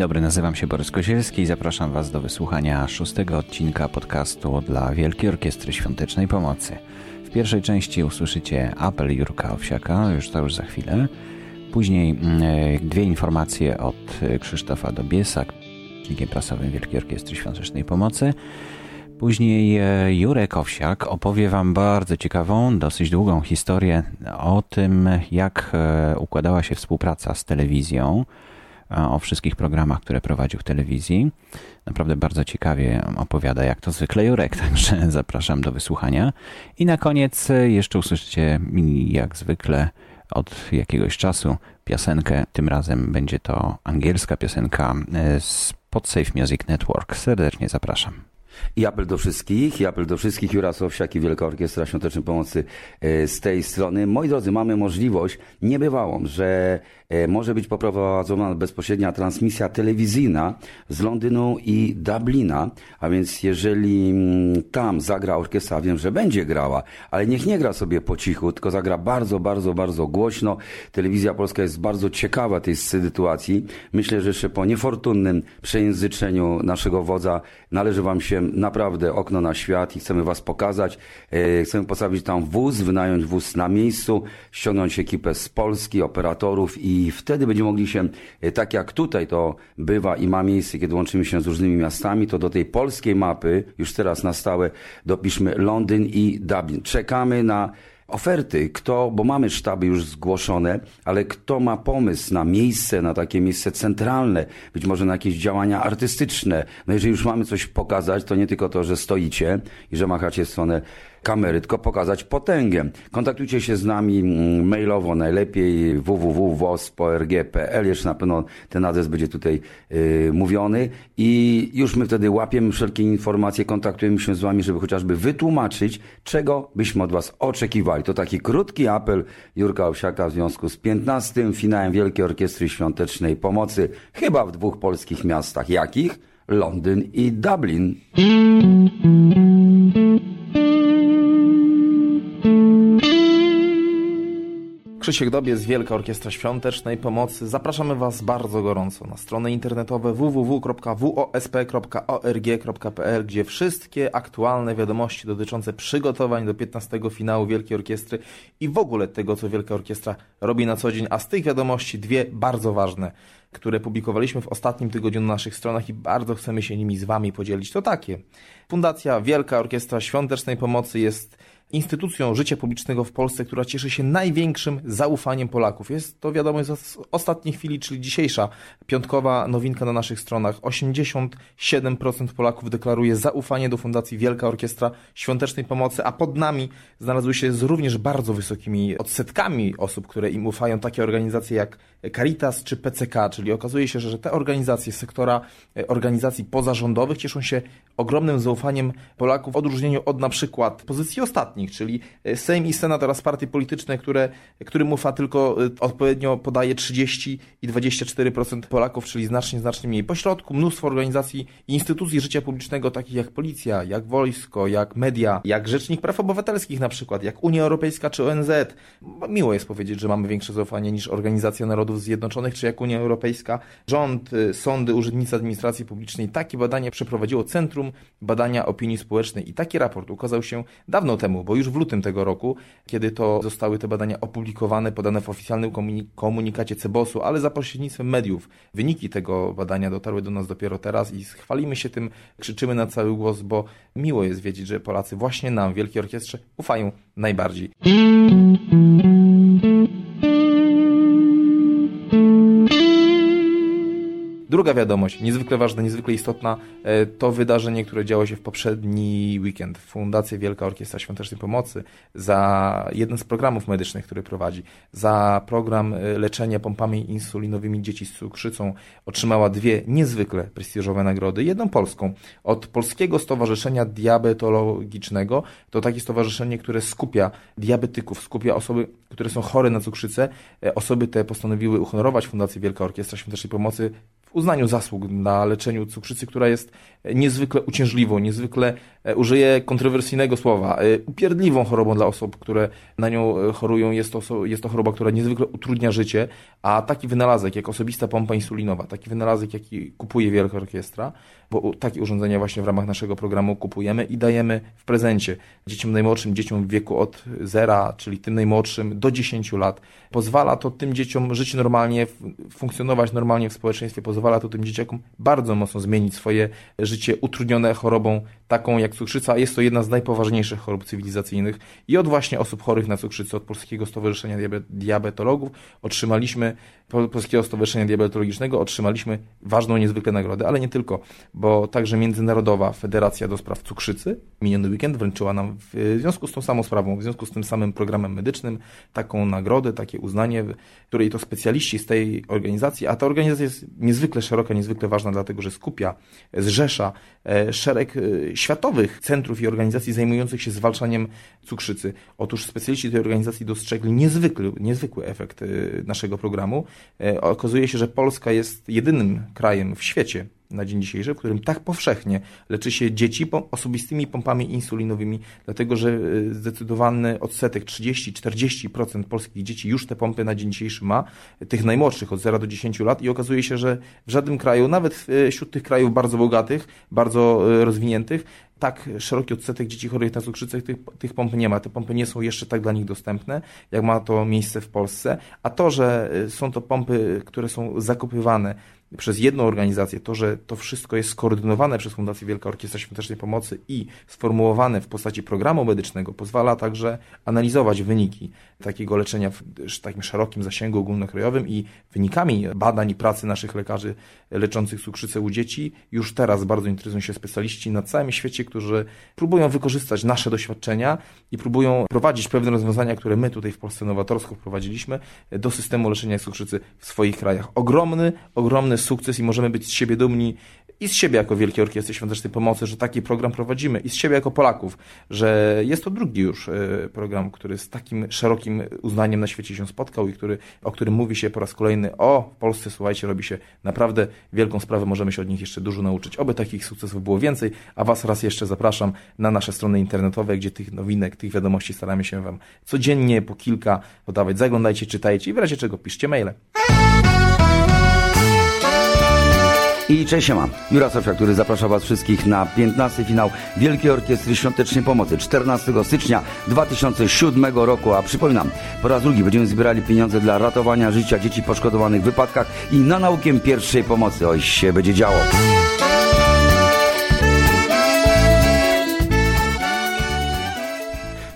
dobry, nazywam się Borys Kozielski i zapraszam Was do wysłuchania szóstego odcinka podcastu dla Wielkiej Orkiestry Świątecznej Pomocy. W pierwszej części usłyszycie apel Jurka Owsiaka, już to już za chwilę. Później mm, e, dwie informacje od Krzysztofa Dobiesa, rzecznikiem prasowym Wielkiej Orkiestry Świątecznej Pomocy. Później e, Jurek Owsiak opowie Wam bardzo ciekawą, dosyć długą historię o tym, jak e, układała się współpraca z telewizją, o wszystkich programach, które prowadził w telewizji. Naprawdę bardzo ciekawie opowiada, jak to zwykle Jurek, także zapraszam do wysłuchania. I na koniec jeszcze usłyszycie, jak zwykle, od jakiegoś czasu piosenkę. Tym razem będzie to angielska piosenka z Podsafe Music Network. Serdecznie zapraszam. I apel do wszystkich, i apel do wszystkich, Jura Sowsiak i Wielka Orkiestra Świątecznej Pomocy e, z tej strony. Moi drodzy, mamy możliwość niebywałą, że e, może być poprowadzona bezpośrednia transmisja telewizyjna z Londynu i Dublina, a więc jeżeli mm, tam zagra orkiestra, wiem, że będzie grała, ale niech nie gra sobie po cichu, tylko zagra bardzo, bardzo, bardzo głośno. Telewizja polska jest bardzo ciekawa tej sytuacji. Myślę, że jeszcze po niefortunnym przejęzyczeniu naszego wodza należy wam się naprawdę okno na świat i chcemy Was pokazać. E, chcemy postawić tam wóz, wynająć wóz na miejscu, ściągnąć ekipę z Polski, operatorów i wtedy będziemy mogli się, e, tak jak tutaj to bywa i ma miejsce, kiedy łączymy się z różnymi miastami, to do tej polskiej mapy już teraz na stałe dopiszmy Londyn i Dublin. Czekamy na oferty, kto, bo mamy sztaby już zgłoszone, ale kto ma pomysł na miejsce, na takie miejsce centralne, być może na jakieś działania artystyczne. No jeżeli już mamy coś pokazać, to nie tylko to, że stoicie i że machacie w stronę kamery, tylko pokazać potęgę. Kontaktujcie się z nami mm, mailowo najlepiej www.wosporg.pl, jeszcze na pewno ten adres będzie tutaj yy, mówiony i już my wtedy łapiemy wszelkie informacje, kontaktujemy się z wami, żeby chociażby wytłumaczyć, czego byśmy od was oczekiwali. To taki krótki apel Jurka Owsiaka w związku z 15. finałem Wielkiej Orkiestry Świątecznej Pomocy, chyba w dwóch polskich miastach. Jakich? Londyn i Dublin. Krzysiek Dobiec, Wielka Orkiestra Świątecznej Pomocy. Zapraszamy Was bardzo gorąco na strony internetowe www.wosp.org.pl, gdzie wszystkie aktualne wiadomości dotyczące przygotowań do 15 finału Wielkiej Orkiestry i w ogóle tego, co Wielka Orkiestra robi na co dzień, a z tych wiadomości dwie bardzo ważne, które publikowaliśmy w ostatnim tygodniu na naszych stronach i bardzo chcemy się nimi z Wami podzielić, to takie. Fundacja Wielka Orkiestra Świątecznej Pomocy jest instytucją życia publicznego w Polsce, która cieszy się największym zaufaniem Polaków. Jest to wiadomość z ostatniej chwili, czyli dzisiejsza piątkowa nowinka na naszych stronach. 87% Polaków deklaruje zaufanie do Fundacji Wielka Orkiestra Świątecznej Pomocy, a pod nami znalazły się z również bardzo wysokimi odsetkami osób, które im ufają takie organizacje jak Caritas czy PCK, czyli okazuje się, że te organizacje sektora e, organizacji pozarządowych cieszą się ogromnym zaufaniem Polaków w odróżnieniu od na przykład pozycji ostatnich, czyli e, Sejm i Senat oraz partie polityczne, które, którym ufa tylko e, odpowiednio podaje 30 i 24% Polaków, czyli znacznie, znacznie mniej. Pośrodku mnóstwo organizacji i instytucji życia publicznego, takich jak policja, jak wojsko, jak media, jak Rzecznik Praw Obywatelskich na przykład, jak Unia Europejska czy ONZ. Miło jest powiedzieć, że mamy większe zaufanie niż Organizacja Narodów Zjednoczonych czy jak Unia Europejska. Rząd, y, sądy, urzędnicy administracji publicznej takie badanie przeprowadziło Centrum Badania Opinii Społecznej i taki raport ukazał się dawno temu, bo już w lutym tego roku, kiedy to zostały te badania opublikowane, podane w oficjalnym komunikacie Cebosu, ale za pośrednictwem mediów. Wyniki tego badania dotarły do nas dopiero teraz i chwalimy się tym, krzyczymy na cały głos, bo miło jest wiedzieć, że Polacy właśnie nam, Wielkiej Orkiestrze, ufają najbardziej. Druga wiadomość, niezwykle ważna, niezwykle istotna, e, to wydarzenie, które działo się w poprzedni weekend. Fundacja Wielka Orkiestra Świątecznej Pomocy za jeden z programów medycznych, który prowadzi, za program e, leczenia pompami insulinowymi dzieci z cukrzycą otrzymała dwie niezwykle prestiżowe nagrody. Jedną polską od Polskiego Stowarzyszenia Diabetologicznego. To takie stowarzyszenie, które skupia diabetyków, skupia osoby, które są chore na cukrzycę. E, osoby te postanowiły uhonorować Fundację Wielka Orkiestra Świątecznej Pomocy w uznaniu zasług na leczeniu cukrzycy, która jest niezwykle uciążliwą, niezwykle e, użyję kontrowersyjnego słowa, e, upierdliwą chorobą dla osób, które na nią e, chorują. Jest to, jest to choroba, która niezwykle utrudnia życie, a taki wynalazek jak osobista pompa insulinowa, taki wynalazek, jaki kupuje Wielka Orkiestra, bo takie urządzenia właśnie w ramach naszego programu kupujemy i dajemy w prezencie dzieciom najmłodszym, dzieciom w wieku od zera, czyli tym najmłodszym, do 10 lat. Pozwala to tym dzieciom żyć normalnie, funkcjonować normalnie w społeczeństwie, pozwala to tym dzieciakom bardzo mocno zmienić swoje życie utrudnione chorobą taką jak cukrzyca. Jest to jedna z najpoważniejszych chorób cywilizacyjnych i od właśnie osób chorych na cukrzycę, od Polskiego Stowarzyszenia Diabetologów otrzymaliśmy, Polskiego Stowarzyszenia Diabetologicznego otrzymaliśmy ważną niezwykle nagrodę, ale nie tylko, bo także Międzynarodowa Federacja do Spraw Cukrzycy miniony weekend wręczyła nam w związku z tą samą sprawą, w związku z tym samym programem medycznym taką nagrodę, takie uznanie, której to specjaliści z tej organizacji, a ta organizacja jest niezwykle szeroka, niezwykle ważna, dlatego że skupia, zrzesza e, szereg e, światowych centrów i organizacji zajmujących się zwalczaniem cukrzycy. Otóż specjaliści tej organizacji dostrzegli niezwykły, niezwykły efekt y, naszego programu. E, okazuje się, że Polska jest jedynym krajem w świecie, na dzień dzisiejszy, w którym tak powszechnie leczy się dzieci osobistymi pompami insulinowymi, dlatego że y, zdecydowany odsetek 30-40% polskich dzieci już te pompy na dzień dzisiejszy ma, tych najmłodszych od 0 do 10 lat i okazuje się, że w żadnym kraju, nawet y, wśród tych krajów bardzo bogatych, bardzo y, rozwiniętych, tak szeroki odsetek dzieci chorych na cukrzycę tych, tych pomp nie ma. Te pompy nie są jeszcze tak dla nich dostępne, jak ma to miejsce w Polsce. A to, że są to pompy, które są zakupywane przez jedną organizację, to, że to wszystko jest skoordynowane przez Fundację Wielka Orkiestra Świątecznej Pomocy i sformułowane w postaci programu medycznego, pozwala także analizować wyniki takiego leczenia w takim szerokim zasięgu ogólnokrajowym i wynikami badań i pracy naszych lekarzy leczących cukrzycę u dzieci już teraz bardzo interesują się specjaliści na całym świecie, którzy próbują wykorzystać nasze doświadczenia i próbują prowadzić pewne rozwiązania, które my tutaj w Polsce nowatorsko wprowadziliśmy do systemu leczenia cukrzycy w swoich krajach. Ogromny, ogromny sukces i możemy być z siebie dumni i z siebie jako Wielkie Orkiestry Świątecznej Pomocy, że taki program prowadzimy i z siebie jako Polaków, że jest to drugi już e, program, który z takim szerokim uznaniem na świecie się spotkał i który, o którym mówi się po raz kolejny, o w Polsce słuchajcie, robi się naprawdę wielką sprawę, możemy się od nich jeszcze dużo nauczyć. Oby takich sukcesów było więcej, a Was raz jeszcze zapraszam na nasze strony internetowe, gdzie tych nowinek, tych wiadomości staramy się Wam codziennie po kilka podawać. Zaglądajcie, czytajcie i w razie czego piszcie maile. I cześć się mam. Jura Sofia, który zaprasza Was wszystkich na 15 finał Wielkiej Orkiestry Świątecznej Pomocy 14 stycznia 2007 roku. A przypominam, po raz drugi będziemy zbierali pieniądze dla ratowania życia dzieci poszkodowanych w wypadkach i na naukę pierwszej pomocy. Oj, się będzie działo.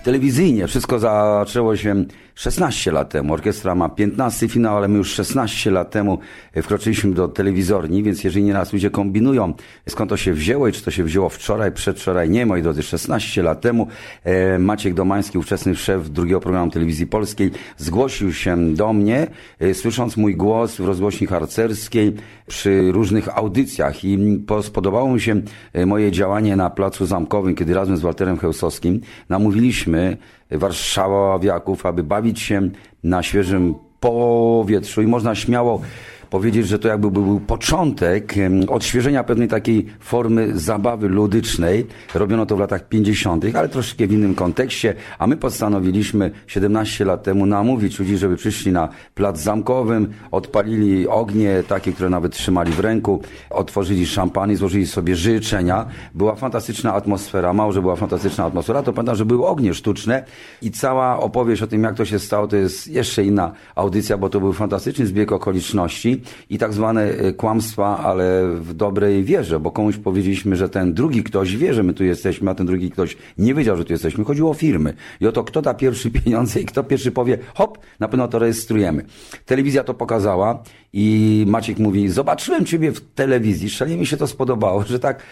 Telewizyjnie wszystko zaczęło się 16 lat temu. Orkiestra ma 15 finał, ale my już 16 lat temu wkroczyliśmy do telewizorni, więc jeżeli nieraz ludzie kombinują, skąd to się wzięło i czy to się wzięło wczoraj, przedwczoraj, nie, moi drodzy, 16 lat temu e, Maciek Domański, ówczesny szef drugiego programu telewizji polskiej, zgłosił się do mnie, e, słysząc mój głos w rozgłośni harcerskiej przy różnych audycjach i spodobało mu się e, moje działanie na Placu Zamkowym, kiedy razem z Walterem Chełsowskim namówiliśmy warszawiaków, aby bawić się na świeżym powietrzu i można śmiało powiedzieć, że to jakby był początek odświeżenia pewnej takiej formy zabawy ludycznej. Robiono to w latach 50., ale troszkę w innym kontekście, a my postanowiliśmy 17 lat temu namówić ludzi, żeby przyszli na plac zamkowym, odpalili ognie, takie, które nawet trzymali w ręku, otworzyli szampan i złożyli sobie życzenia. Była fantastyczna atmosfera, mało, że była fantastyczna atmosfera, to pamiętam, że były ognie sztuczne i cała opowieść o tym, jak to się stało, to jest jeszcze inna audycja, bo to był fantastyczny zbieg okoliczności i tak zwane e, kłamstwa, ale w dobrej wierze, bo komuś powiedzieliśmy, że ten drugi ktoś wie, że my tu jesteśmy, a ten drugi ktoś nie wiedział, że tu jesteśmy. Chodziło o firmy. I o to, kto da pierwszy pieniądze i kto pierwszy powie, hop, na pewno to rejestrujemy. Telewizja to pokazała i Maciek mówi, zobaczyłem ciebie w telewizji, szalenie mi się to spodobało, że tak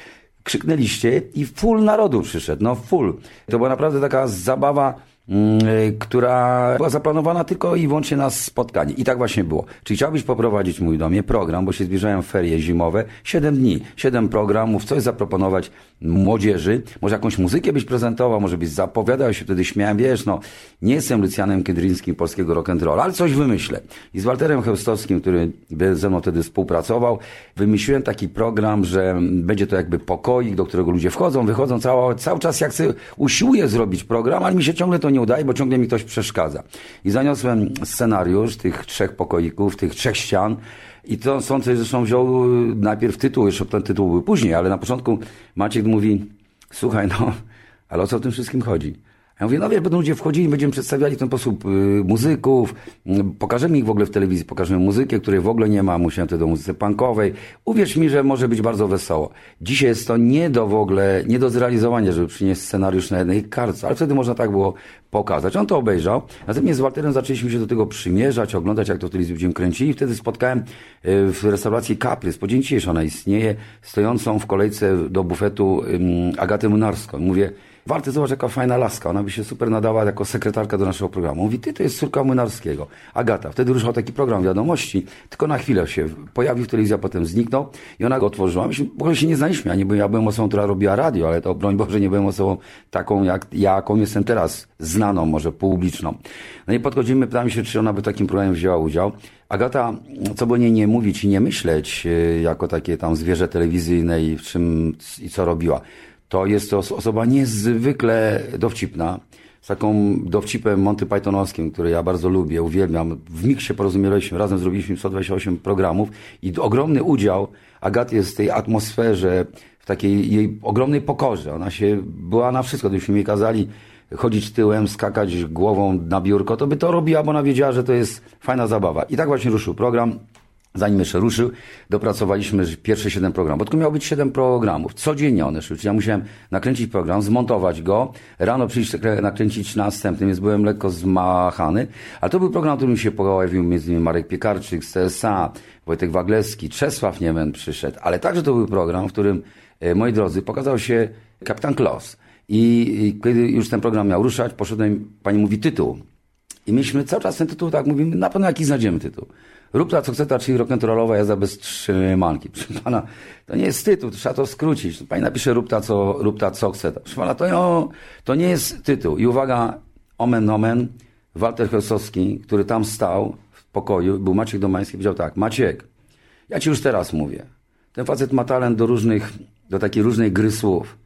krzyknęliście i full narodu przyszedł, no full. To była naprawdę taka zabawa która była zaplanowana tylko i wyłącznie na spotkanie. I tak właśnie było. Czy chciałbyś poprowadzić mój domie program, bo się zbliżają ferie zimowe, 7 dni, 7 programów, coś zaproponować młodzieży, może jakąś muzykę byś prezentował, może byś zapowiadał, się wtedy śmiałem, wiesz, no, nie jestem Lucjanem Kędryńskim polskiego rock'n'rolla, ale coś wymyślę. I z Walterem Chełstowskim, który ze mną wtedy współpracował, wymyśliłem taki program, że będzie to jakby pokoik, do którego ludzie wchodzą, wychodzą, cały, cały czas jak chcę, usiłuję zrobić program, ale mi się ciągle to nie udaje, bo ciągle mi ktoś przeszkadza. I zaniosłem scenariusz tych trzech pokoików, tych trzech ścian, i to sąd zresztą wziął najpierw tytuł, jeszcze ten tytuł był później, ale na początku Maciek mówi, słuchaj, no, ale o co w tym wszystkim chodzi? Ja mówię, no wiesz, będą ludzie wchodzili, będziemy przedstawiali w ten sposób y, muzyków, y, pokażemy ich w ogóle w telewizji, pokażemy muzykę, której w ogóle nie ma, musiałem wtedy do muzyce punkowej. Uwierz mi, że może być bardzo wesoło. Dzisiaj jest to nie do w ogóle, nie do zrealizowania, żeby przynieść scenariusz na jednej kartce, ale wtedy można tak było pokazać. On to obejrzał, natomiast z Walterem zaczęliśmy się do tego przymierzać, oglądać, jak to w telewizji będziemy kręcili i wtedy spotkałem y, w restauracji Kaprys, po dzień dzisiejszy ona istnieje, stojącą w kolejce do bufetu Agatę Munarską. Mówię, Warty, zobacz jaka fajna laska, ona by się super nadała jako sekretarka do naszego programu. Mówi, ty to jest córka Młynarskiego. Agata. Wtedy ruszał taki program wiadomości, tylko na chwilę się pojawił w telewizji, a potem zniknął i ona go otworzyła. Myśmy w ogóle się nie znaliśmy, ja nie byłem, ja byłem osobą, która robiła radio, ale to broń Boże nie byłem osobą taką, jak, jaką jestem teraz, znaną, może publiczną. No i podchodzimy, pytamy się, czy ona by takim programie wzięła udział. Agata, co by nie, nie mówić i nie myśleć, e, jako takie tam zwierzę telewizyjne i w czym i co robiła to jest to osoba niezwykle dowcipna, z taką dowcipem Monty Pythonowskim, który ja bardzo lubię, uwielbiam. W miksie porozumieliśmy, razem zrobiliśmy 128 programów i ogromny udział Agaty jest w tej atmosferze, w takiej jej ogromnej pokorze. Ona się była na wszystko. Gdybyśmy jej kazali chodzić tyłem, skakać głową na biurko, to by to robiła, bo ona wiedziała, że to jest fajna zabawa. I tak właśnie ruszył program zanim jeszcze ruszył, dopracowaliśmy pierwsze siedem programów. Bo tylko miało być siedem programów. Codziennie one szły. Czyli ja musiałem nakręcić program, zmontować go, rano przyjść nakręcić następny, więc byłem lekko zmachany. Ale to był program, w którym się pojawił między innymi Marek Piekarczyk z CSA, Wojtek Waglewski, Czesław Niemen przyszedł. Ale także to był program, w którym, e, moi drodzy, pokazał się kapitan Klos. I, I kiedy już ten program miał ruszać, poszedłem, pani mówi tytuł. I myśmy cały czas ten tytuł tak mówimy, na pewno jaki znajdziemy tytuł. Rób ta co chce, ta, czyli rock'n'rollowa jazda bez trzymanki. Proszę pana, to nie jest tytuł, trzeba to skrócić. Pani napisze rób ta co, rób ta, co chce. Proszę pana, to, to nie jest tytuł. I uwaga, omen omen, Walter Chelsowski, który tam stał w pokoju, był Maciek Domański, powiedział tak, Maciek, ja ci już teraz mówię, ten facet ma talent do różnych, do takiej różnej gry słów.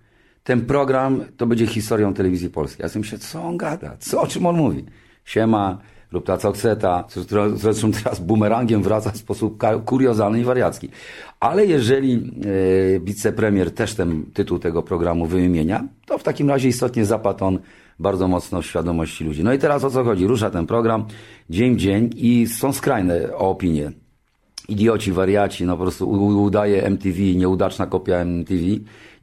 Ten program to będzie historią telewizji polskiej. Ja sobie myślę, co on gada? Co, o czym on mówi? Siema, lub ta Coxeta, zresztą teraz bumerangiem wraca w sposób kuriozalny i wariacki. Ale jeżeli e, wicepremier też ten tytuł tego programu wymienia, to w takim razie istotnie zapadł on bardzo mocno w świadomości ludzi. No i teraz o co chodzi? Rusza ten program dzień w dzień i są skrajne opinie. Idioci, wariaci, no po prostu udaje MTV, nieudaczna kopia MTV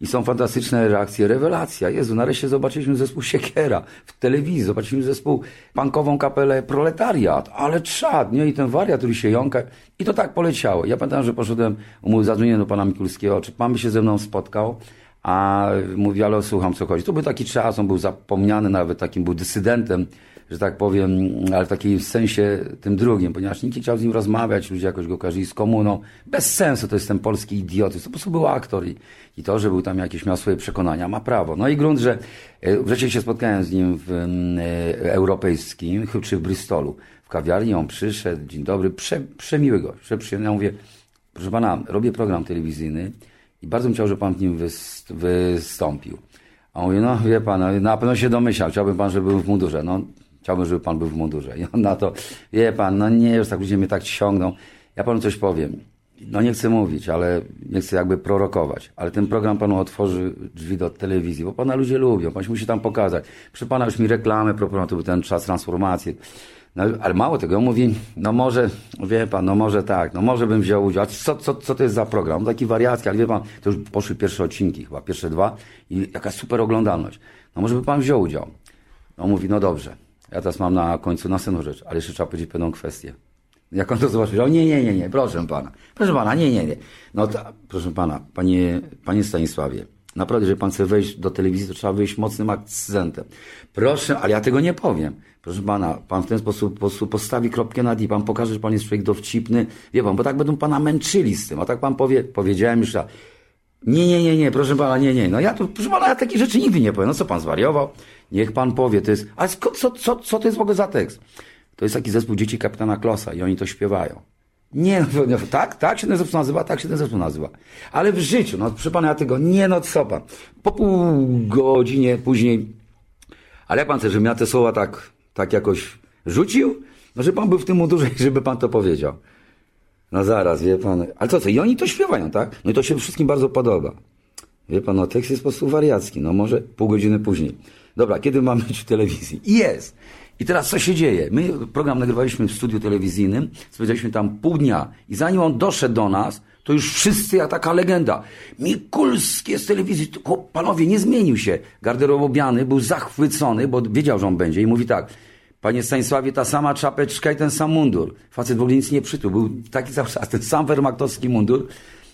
i są fantastyczne reakcje, rewelacja. Jezu, nareszcie zobaczyliśmy zespół Siekiera w telewizji, zobaczyliśmy zespół punkową kapelę Proletariat, ale czad, nie? I ten wariat, który się jąka. I to tak poleciało. Ja pamiętam, że poszedłem, zadzwoniłem do pana Mikulskiego, czy pan by się ze mną spotkał? A mówi, ale słucham, co chodzi. To był taki czas, on był zapomniany, nawet takim był dysydentem że tak powiem, ale w takim sensie tym drugim, ponieważ nikt nie chciał z nim rozmawiać, ludzie jakoś go kojarzyli z komuną. Bez sensu, to jest ten polski idiotyzm. To po prostu był aktor i, i to, że był tam jakieś, miał swoje przekonania, ma prawo. No i grunt, że e, wreszcie się spotkałem z nim w e, europejskim, czy w Bristolu, w kawiarni, on przyszedł, dzień dobry, prze, przemiły go, przeprzyjemny. Ja mówię, proszę pana, robię program telewizyjny i bardzo bym chciał, żeby pan w nim wystąpił. A on mówi, no wie pan, no, na pewno się domyślał, chciałbym pan, żeby był w mundurze. No Chciałbym, żeby pan był w mundurze. I on na to, wie pan, no nie, już tak ludzie mnie tak ciągną. Ja panu coś powiem. No nie chcę mówić, ale nie chcę jakby prorokować. Ale ten program panu otworzy drzwi do telewizji, bo pana ludzie lubią, pan się musi tam pokazać. Przy pana już mi reklamy proponował, to był ten czas transformacji. No, ale mało tego, on mówi, no może, wie pan, no może tak, no może bym wziął udział. A co, co, co to jest za program? Taki wariacki, ale wie pan, to już poszły pierwsze odcinki chyba, pierwsze dwa i jaka super oglądalność. No może by pan wziął udział. On mówi, no dobrze. Ja teraz mam na końcu następną rzecz, ale jeszcze trzeba powiedzieć pewną kwestię. Jak on to zobaczył, o nie, nie, nie, nie, proszę pana, proszę pana, nie, nie, nie. No to, proszę pana, panie, panie Stanisławie, Naprawdę, jeżeli pan chce wejść do telewizji, to trzeba wyjść mocnym akcentem. Proszę, ale ja tego nie powiem. Proszę pana, pan w ten sposób, sposób postawi kropkę nad i pan pokaże, że pan jest człowiek dowcipny. Wie pan, bo tak będą pana męczyli z tym. A tak pan powie, powiedziałem już. Nie, nie, nie, nie, proszę pana, nie, nie. No ja tu, proszę pana, ja takie rzeczy nigdy nie powiem. No co pan zwariował? Niech pan powie, to jest. Ale co, co, co to jest w ogóle za tekst? To jest taki zespół dzieci kapitana Klosa i oni to śpiewają. Nie, no, no, tak, tak się ten zespół nazywa, tak się ten zespół nazywa. Ale w życiu, no proszę pana, ja tego, nie no co pan. Po pół godzinie później, ale jak pan chce, żebym ja te słowa tak, tak jakoś rzucił? No, że pan był w tym mundurze i żeby pan to powiedział. No zaraz, wie pan. Ale co, co? I oni to śpiewają, tak? No i to się wszystkim bardzo podoba. Wie pan, no tekst jest po prostu wariacki. No może pół godziny później. Dobra, kiedy mamy być w telewizji? I Jest! I teraz co się dzieje? My program nagrywaliśmy w studiu telewizyjnym, spędzaliśmy tam pół dnia i zanim on doszedł do nas, to już wszyscy, jak taka legenda. Mikulski z telewizji, panowie, nie zmienił się. Garderobobiany był zachwycony, bo wiedział, że on będzie i mówi tak, Panie Stanisławie, ta sama czapeczka i ten sam mundur. Facet w ogóle nic nie przytuł. Był taki cały czas, ten sam wermachtowski mundur.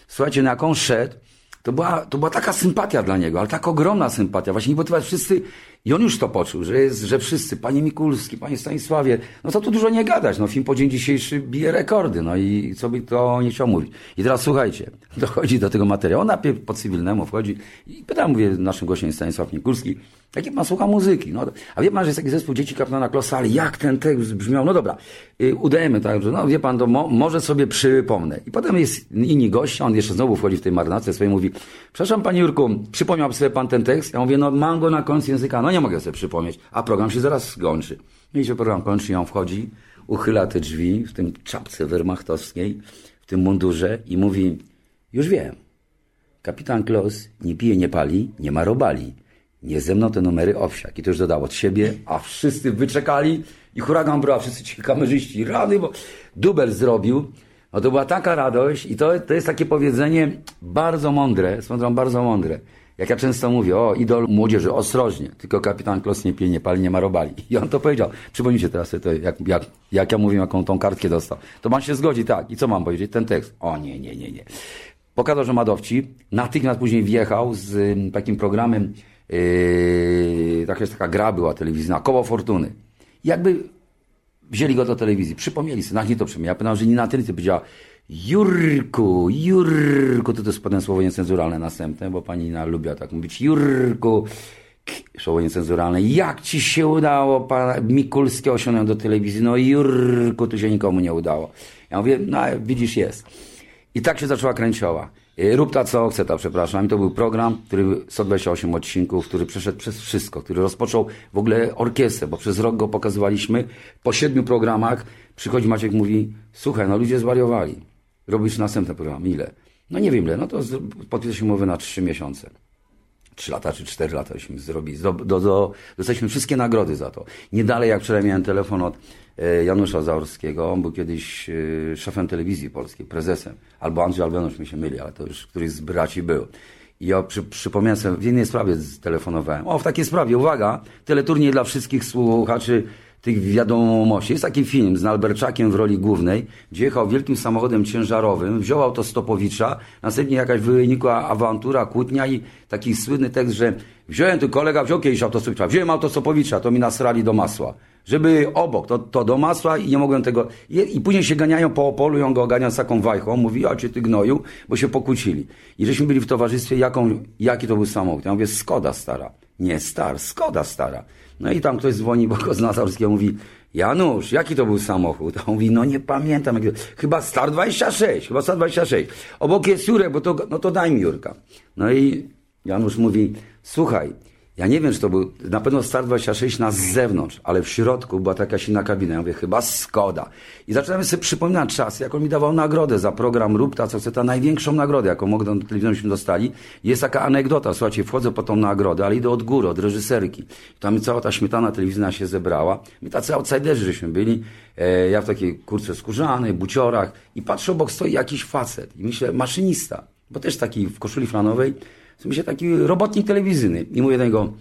Słuchajcie, na jaką szedł, to była, to była taka sympatia dla niego, ale tak ogromna sympatia. Właśnie nie wszyscy, i on już to poczuł, że jest, że wszyscy, panie Mikulski, panie Stanisławie, no to tu dużo nie gadać, no film po dzień dzisiejszy bije rekordy, no i co by to nie chciał mówić. I teraz słuchajcie, dochodzi do tego materiału, on najpierw po cywilnemu wchodzi i pytam, mówię, naszym gościem Stanisław Mikulski, Jakie pan słucha muzyki? No, a wie pan, że jest taki zespół dzieci kapitana Klosa, ale jak ten tekst brzmiał? No dobra, y, udajemy tak, że no wie pan, to mo, może sobie przypomnę. I potem jest inni gość, on jeszcze znowu wchodzi w tej marynarce swojej mówi, przepraszam panie Jurku, przypomniał sobie pan ten tekst? Ja mówię, no mam go na końcu języka, no nie mogę sobie przypomnieć, a program się zaraz skończy. No i się program kończy on wchodzi, uchyla te drzwi w tym czapce wermachtowskiej, w tym mundurze i mówi, już wiem, kapitan Klos nie pije, nie pali, nie ma robali. Nie ze mną te numery owsiak. I to już dodał od siebie, a wszyscy wyczekali i huragan brał, wszyscy ci kamerzyści rady, bo dubel zrobił. No to była taka radość i to, to jest takie powiedzenie bardzo mądre, swądrą bardzo mądre. Jak ja często mówię, o, idol młodzieży, ostrożnie, tylko kapitan Klos nie pije, nie pali, nie ma robali. I on to powiedział. Przypomnijcie teraz to, jak, jak, jak ja mówiłem, jaką tą kartkę dostał. To pan się zgodzi, tak. I co mam powiedzieć? Ten tekst. O nie, nie, nie, nie. Pokazał, że ma. Natychmiast później wjechał z takim programem Yy, taka, taka gra była telewizyjna, Koło Fortuny. Jakby wzięli go do telewizji, przypomnieli sobie, nie to przypomnieli. Ja pamiętam, że nie na tyle powiedziała Jurku, Jurku, to to jest potem słowo niecenzuralne następne, bo pani Nina lubiła tak mówić, Jurku, słowo niecenzuralne, jak ci się udało pana Mikulskie osiągnąć do telewizji? No Jurku, tu się nikomu nie udało. Ja mówię, no widzisz, jest. I tak się zaczęła kręcioła. Y, rób ta co chce ta, przepraszam. I to był program, który 128 odcinków, który przeszedł przez wszystko, który rozpoczął w ogóle orkiestrę, bo przez rok go pokazywaliśmy. Po siedmiu programach przychodzi Maciek mówi, słuchaj, no ludzie zwariowali. Robisz następny program. Ile? No nie wiem ile. No to podpisaliśmy umowę na trzy miesiące. Trzy lata czy cztery lata żeśmy zrobili. Do, do, do, dostaliśmy wszystkie nagrody za to. Nie dalej jak wczoraj miałem telefon od e, Janusza Zaorskiego. On był kiedyś e, szefem telewizji polskiej, prezesem. Albo Andrzej Albenusz mi się myli, ale to już któryś z braci był. I ja przy, przypomniałem sobie, w jednej sprawie telefonowałem. O, w takiej sprawie, uwaga, teleturniej dla wszystkich słuchaczy tych wiadomości. Jest taki film z Alberczakiem w roli głównej, gdzie jechał wielkim samochodem ciężarowym, wziął auto Stopowicza, następnie jakaś wynikła awantura, kłótnia i taki słynny tekst, że wziąłem tu kolega, wziął kiedyś auto Stopowicza, wziąłem auto Stopowicza, to mi nasrali do masła. Żeby obok, to, to do masła i nie mogłem tego... I, I, później się ganiają po Opolu i on go ogania z taką wajchą, mówi, o cię ty gnoju, bo się pokłócili. I żeśmy byli w towarzystwie, jaką, jaki to był samochód. Ja mówię, Skoda stara. Nie star, Skoda stara. No i tam ktoś dzwoni, bo go z Nazarskiego mówi, Janusz, jaki to był samochód? A on mówi, no nie pamiętam. Chyba Star 26, chyba Star 26. Obok jest Jurek, bo to, no to daj mi Jurka. No i Janusz mówi, słuchaj, ja nie wiem, czy to był na pewno Star 26 na zewnątrz, ale w środku była taka silna kabina. Ja mówię, chyba Skoda. I zaczynamy sobie przypominać czas, jak on mi dawał nagrodę za program Rób ta, co chce, ta największą nagrodę, jaką mogą telewizjonośmy dostali. Jest taka anegdota, słuchajcie, wchodzę po tą nagrodę, ale idę od góry, od reżyserki. Tam cała ta śmietana telewizyjna się zebrała. My tacy outsiderzy żeśmy byli. E, ja w takiej kurce skórzanej, buciorach i patrzę, obok stoi jakiś facet. I myślę, maszynista, bo też taki w koszuli flanowej w się taki robotnik telewizyjny. I mówię do niego,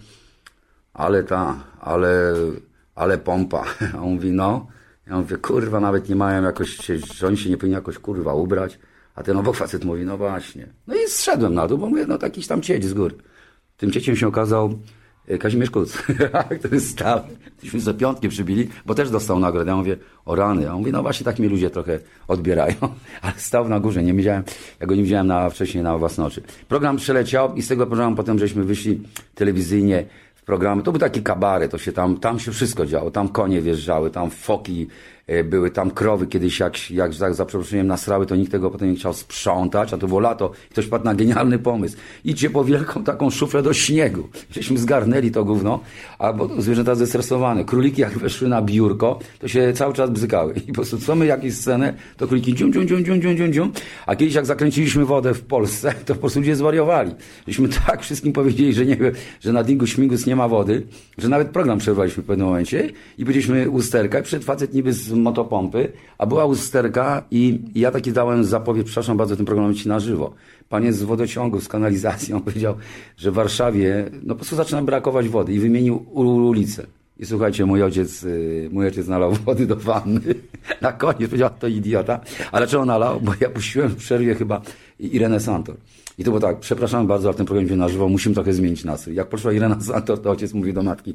ale ta, ale, ale pompa. A on mówi, no. Ja mówię, kurwa, nawet nie mają jakoś, że oni się nie powinni jakoś kurwa ubrać. A ten obok facet mówi, no właśnie. No i zszedłem na dół, bo mówię, no takiś tam cieć z góry. tym cieciem się okazał Kazimierz Kuc, który stał, myśmy za piątki przybili, bo też dostał nagrodę. Ja mówię, o rany. Ja mówię, no właśnie tak mi ludzie trochę odbierają. Ale stał na górze, nie widziałem, ja go nie widziałem na, wcześniej na własne oczy. Program przeleciał i z tego programu potem żeśmy wyszli telewizyjnie w programy. To był taki kabaret, to się tam, tam się wszystko działo. Tam konie wjeżdżały, tam foki e, były, tam krowy kiedyś jak, jak za, za przeproszeniem nasrały, to nikt tego potem nie chciał sprzątać, a to było lato. Ktoś padł na genialny pomysł. Idźcie po wielką taką szuflę do śniegu. Żeśmy zgarnęli to gówno, a bo zwierzęta zestresowane. Króliki jak weszły na biurko, to się cały czas bzykały. I po prostu co my jakieś scenę, to króliki dzium, dzium, dzium, dzium, dzium, dzium, dzium. A kiedyś jak zakręciliśmy wodę w Polsce, to po prostu ludzie zwariowali. Żeśmy tak wszystkim powiedzieli, że nie, że na Dingu Śmigus nie ma wody, że nawet program przerwaliśmy w pewnym momencie i byliśmy usterka i przed facet niby z motopompy, a była usterka i, ja taki dałem zapowiedź, przepraszam bardzo, ten program ci na żywo. Panie z wodociągu, z kanalizacją powiedział, że w Warszawie no po prostu zaczyna brakować wody i wymienił ulicę. I słuchajcie, mój ojciec, y, mój ojciec nalał wody do wanny. Na koniec powiedział, to idiota. Ale czego nalał? Bo ja puściłem w przerwie chyba Irenę Santor. I to było tak, przepraszam bardzo, ale ten program się na żywo, musimy trochę zmienić nastrój. Jak poszła Irena Santor, to ojciec mówi do matki,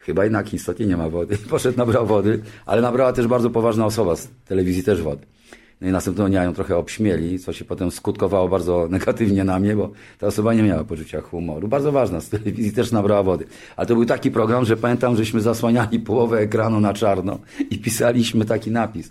chyba jednak istotnie nie ma wody. Poszedł, nabrał wody, ale nabrała też bardzo poważna osoba z telewizji też wody. No i następnego dnia ją trochę obśmieli, co się potem skutkowało bardzo negatywnie na mnie, bo ta osoba nie miała poczucia humoru. Bardzo ważna, z telewizji też nabrała wody. Ale to był taki program, że pamiętam, żeśmy zasłaniali połowę ekranu na czarno i pisaliśmy taki napis.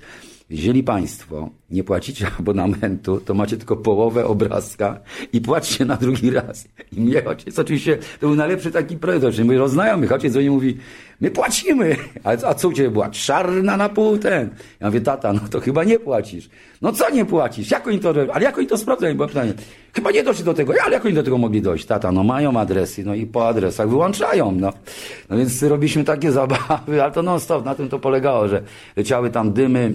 Jeżeli Państwo nie płacicie abonamentu, to macie tylko połowę obrazka i płacicie na drugi raz. I mnie ojciec oczywiście, to był najlepszy taki projekt, oczywiście mój roznajomych, ojciec do mnie mówi, my płacimy, a, a co u Ciebie była? Czarna na pół ten. Ja mówię, tata, no to chyba nie płacisz. No co nie płacisz? Jak oni to, ale jak oni to sprawdzają? Było pytanie. Chyba nie doszli do tego, ale jak oni do tego mogli dojść? Tata, no mają adresy, no i po adresach wyłączają, no. No więc robiliśmy takie zabawy, ale to non stop, na tym to polegało, że leciały tam dymy,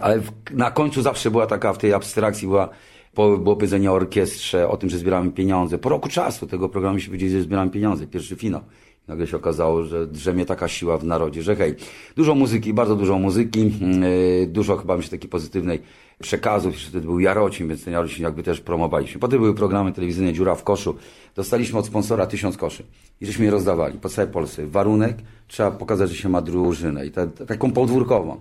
ale na końcu zawsze była taka, w tej abstrakcji była było powiedzenie o orkiestrze, o tym, że zbieramy pieniądze. Po roku czasu tego programu się powiedzieli, że zbieramy pieniądze. Pierwszy finał. Nagle się okazało, że drzemie taka siła w narodzie, że hej, dużo muzyki, bardzo dużo muzyki, yy, dużo chyba mi się takiej pozytywnej przekazów, jeszcze wtedy był Jarocin, więc ten Jarocin jakby też promowaliśmy. Potem były programy telewizyjne Dziura w koszu. Dostaliśmy od sponsora tysiąc koszy i żeśmy je rozdawali po całej Polsce. Warunek, trzeba pokazać, że się ma drużynę i ta, taką podwórkową.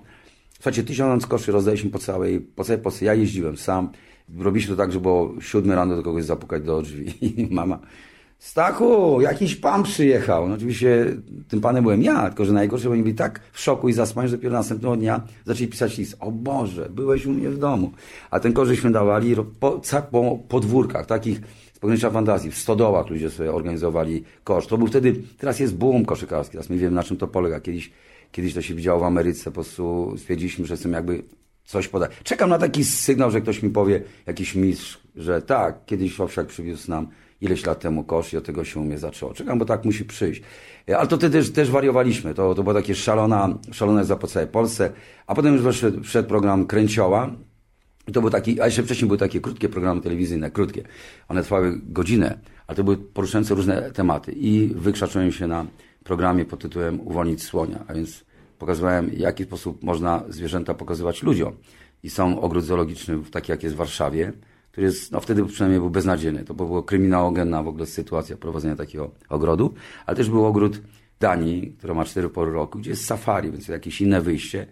Słuchajcie, tysiąc koszy rozdaliśmy po całej, po całej Polsce. Ja jeździłem sam. Robiliśmy to tak, że było siódme rano do kogoś zapukać do drzwi. Mama, Stachu, jakiś pan przyjechał. No oczywiście tym panem byłem ja, tylko że najgorsze, bo oni byli tak w szoku i zaspani, że dopiero następnego dnia zaczęli pisać list. O Boże, byłeś u mnie w domu. A ten żeśmy dawali po, po podwórkach, takich z pogranicza fantazji, w stodołach ludzie sobie organizowali kosz. To był wtedy, teraz jest boom koszykarski, teraz my wiemy na czym to polega. Kiedyś Kiedyś to się widziało w Ameryce, po prostu stwierdziliśmy, że jestem jakby coś podać. Czekam na taki sygnał, że ktoś mi powie, jakiś mistrz, że tak, kiedyś Owsiak przywiózł nam ileś lat temu kosz i od tego się u mnie zaczęło. Czekam, bo tak musi przyjść. E, ale to też, też wariowaliśmy. To, to było takie szalona, szalone za po całej Polsce. A potem już wszedł, wszedł program Kręcioła. I to był taki, a jeszcze wcześniej były takie krótkie programy telewizyjne, krótkie. One trwały godzinę, ale to były poruszające różne tematy. I wykrzaczyłem się na programie pod tytułem Uwolnić słonia, a więc pokazywałem, w jaki sposób można zwierzęta pokazywać ludziom. I są ogród zoologiczny, taki jak jest w Warszawie, który jest, no wtedy przynajmniej był beznadziejny. To było kryminałogenna w ogóle sytuacja prowadzenia takiego ogrodu, ale też był ogród Danii, która ma cztery pory roku, gdzie jest safari, więc jakieś inne wyjście.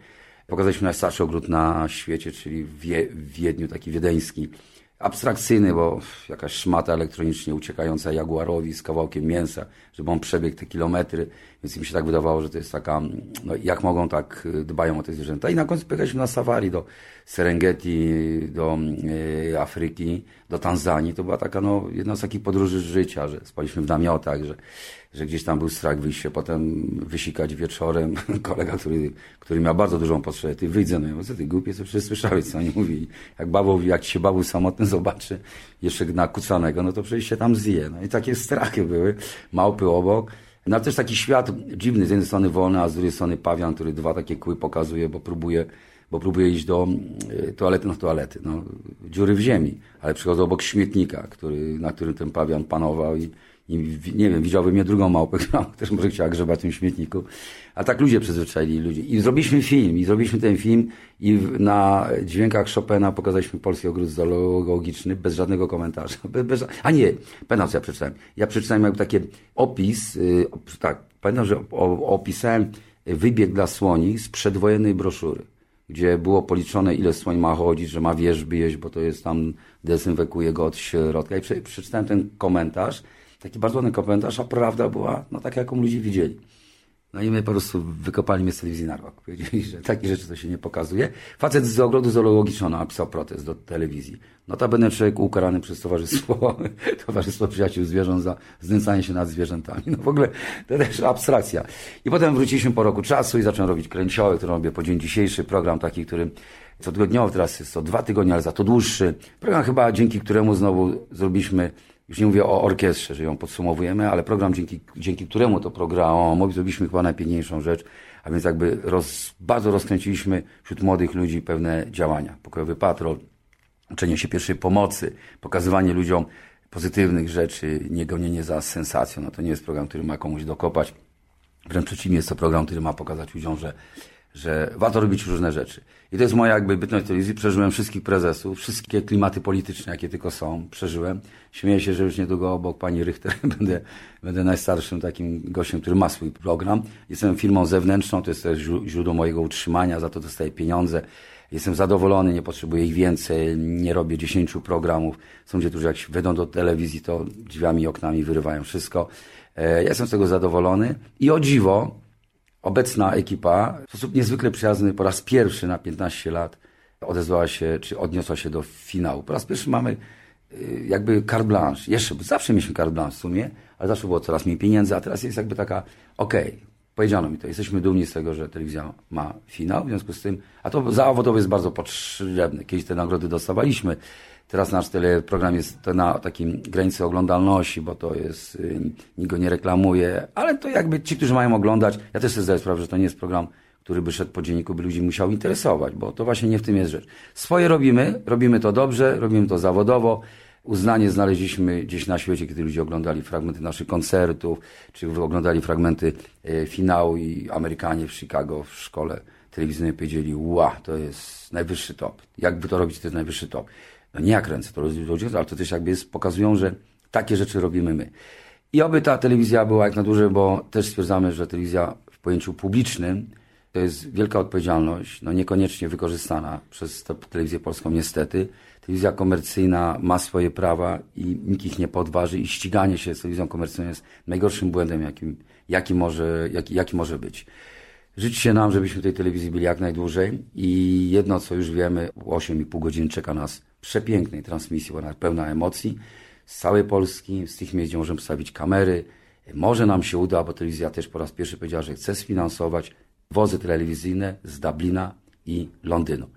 Pokazaliśmy najstarszy ogród na świecie, czyli w Wiedniu, taki wiedeński, abstrakcyjny, bo jakaś szmata elektronicznie uciekająca Jaguarowi z kawałkiem mięsa, żeby on przebiegł te kilometry, więc mi się tak wydawało, że to jest taka, no jak mogą tak y, dbają o te zwierzęta. I na końcu pojechaliśmy na safari do Serengeti, do y, Afryki, do Tanzanii. To była taka, no, jedna z takich podróży życia, że spaliśmy w namiotach, że że gdzieś tam był strach wyjść się potem wysikać wieczorem. Kolega, który, który miał bardzo dużą potrzebę, ty wyjdę, no ja co ty głupie, co przecież słyszałeś, co oni mówili. Jak bawu, jak się bawu samotny zobaczy, jeszcze nakucanego, no to przecież się tam zje. No i takie strachy były, małpy obok. No ale też taki świat dziwny, z jednej strony wolny, a z drugiej strony pawian, który dwa takie kły pokazuje, bo próbuje bo próbuje iść do e, toalety, no toalety, no, dziury w ziemi, ale przychodzą obok śmietnika, który, na którym ten pawian panował i I, nie wiem, widziałby mnie drugą małpę, która też może chciała grzebać w tym śmietniku. A tak ludzie przyzwyczaili ludzi. I zrobiliśmy film, i zrobiliśmy ten film i na dźwiękach Chopina pokazaliśmy Polski Ogród Zoologiczny bez żadnego komentarza. Bez, bez, a nie, pamiętam co ja przeczytałem. Ja przeczytałem jakby taki opis, yy, tak, pamiętam, że opisałem wybieg dla słoni z przedwojennej broszury gdzie było policzone, ile słoń ma chodzić, że ma wierzby jeść, bo to jest tam, dezynfekuje go od środka. I prze, przeczytałem ten komentarz, taki bardzo ładny komentarz, a prawda była, no tak, jaką ludzie widzieli. No i my po prostu wykopali mnie z telewizji na rok. Powiedzieli, że takie rzeczy to się nie pokazuje. Facet z ogrodu zoologicznego napisał protest do telewizji. Notabene człowiek ukarany przez towarzystwo, towarzystwo przyjaciół zwierząt za znęcanie się nad zwierzętami. No w ogóle to też abstrakcja. I potem wróciliśmy po roku czasu i zacząłem robić kręcioły, które robię po dzień dzisiejszy. Program taki, który cotygodniowo teraz jest co dwa tygodnie, ale za to dłuższy. Program chyba dzięki któremu znowu zrobiliśmy już nie mówię o orkiestrze, że ją podsumowujemy, ale program, dzięki, dzięki któremu to programowi zrobiliśmy chyba najpiękniejszą rzecz, a więc jakby roz, bardzo rozkręciliśmy wśród młodych ludzi pewne działania. Pokojowy patrol, uczenie się pierwszej pomocy, pokazywanie ludziom pozytywnych rzeczy, nie gonienie za sensacją. No to nie jest program, który ma komuś dokopać. Wręcz przeciwnie, jest to program, który ma pokazać ludziom, że, że warto robić różne rzeczy. I to jest moja jakby bytność telewizji. Przeżyłem wszystkich prezesów, wszystkie klimaty polityczne, jakie tylko są. Przeżyłem. Śmieję się, że już niedługo obok pani Richter będę, będę najstarszym takim gościem, który ma swój program. Jestem firmą zewnętrzną, to jest też źró- źródło mojego utrzymania, za to dostaję pieniądze. Jestem zadowolony, nie potrzebuję ich więcej, nie robię 10 programów. Są ludzie, którzy jak wejdą do telewizji, to drzwiami i oknami wyrywają wszystko. E, Ja jestem z tego zadowolony i o dziwo, obecna ekipa w sposób niezwykle przyjazny po raz pierwszy na 15 lat odezwała się, czy odniosła się do finału. Po raz pierwszy mamy y, jakby carte blanche. Jeszcze, zawsze mieliśmy carte blanche w sumie, ale zawsze było coraz mniej pieniędzy, a teraz jest jakby taka, okej, powiedziano mi to, jesteśmy dumni z tego, że telewizja ma finał, w związku z tym, a to zawodowo jest bardzo potrzebne. Kiedyś te nagrody dostawaliśmy, Teraz nasz teleprogram jest na takim granicy oglądalności, bo to jest, y, nikt go nie reklamuje, ale to jakby ci, którzy mają oglądać, ja też sobie zdaję sprawę, że to nie jest program, który by szedł po dzienniku, by ludzi musiał interesować, bo to właśnie nie w tym jest rzecz. Swoje robimy, robimy to dobrze, robimy to zawodowo. Uznanie znaleźliśmy gdzieś na świecie, kiedy ludzie oglądali fragmenty naszych koncertów, czy oglądali fragmenty e, finału i Amerykanie w Chicago w szkole telewizyjnej powiedzieli, ła, to jest najwyższy top. Jakby to robić, to jest najwyższy top. No nie jak ręce, to ludzie, ale to też jakby jest, pokazują, że takie rzeczy robimy my. I oby ta telewizja była jak na dłużej, bo też stwierdzamy, że telewizja w pojęciu publicznym to jest wielka odpowiedzialność, no niekoniecznie wykorzystana przez telewizję polską niestety. Telewizja komercyjna ma swoje prawa i nikt ich nie podważy i ściganie się z telewizją komercyjną jest najgorszym błędem, jakim, jaki, może, jaki, jaki może być. Życz się nam, żebyśmy tej telewizji byli jak najdłużej i jedno, co już wiemy, 8,5 godziny czeka nas przepięknej transmisji, ona pełna emocji z całej Polski, z tych miejsc, gdzie możemy postawić kamery. Może nam się uda, bo telewizja też po raz pierwszy powiedziała, że chce sfinansować wozy telewizyjne z Dublina i Londynu.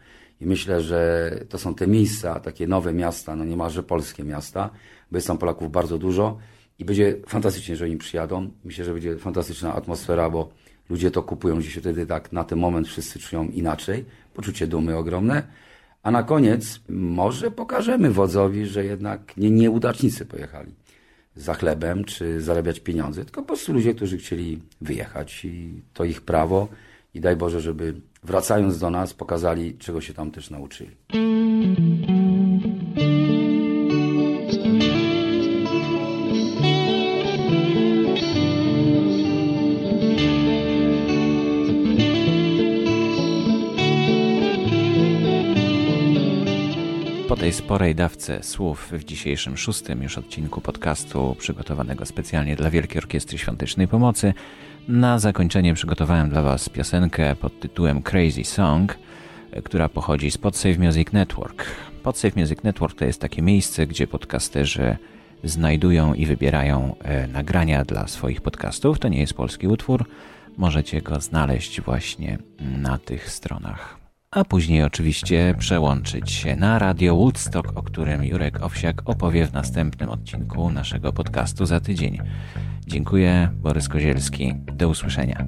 I myślę, że to są te miejsca, takie nowe miasta, no niemalże polskie miasta, bo jest tam Polaków bardzo dużo i będzie fantastycznie, że oni przyjadą. Myślę, że będzie fantastyczna atmosfera, bo ludzie to kupują, gdzie się wtedy tak na ten moment wszyscy czują inaczej. Poczucie dumy ogromne. A na koniec może pokażemy wodzowi, że jednak nie nieudacznicy pojechali za chlebem czy zarabiać pieniądze, tylko po prostu ludzie, którzy chcieli wyjechać i to ich prawo i daj Boże, żeby wracając do nas pokazali, czego się tam też nauczyli. Tej sporej dawce słów w dzisiejszym szóstym już odcinku podcastu przygotowanego specjalnie dla Wielkiej Orkiestry Świątecznej Pomocy, na zakończenie przygotowałem dla Was piosenkę pod tytułem Crazy Song, która pochodzi z Podsafe Music Network. Podsafe Music Network to jest takie miejsce, gdzie podcasterzy znajdują i wybierają e, nagrania dla swoich podcastów. To nie jest polski utwór, możecie go znaleźć właśnie na tych stronach a później oczywiście przełączyć się na Radio Woodstock, o którym Jurek Owsiak opowie w następnym odcinku naszego podcastu za tydzień. Dziękuję, Borys Kozielski. Do usłyszenia.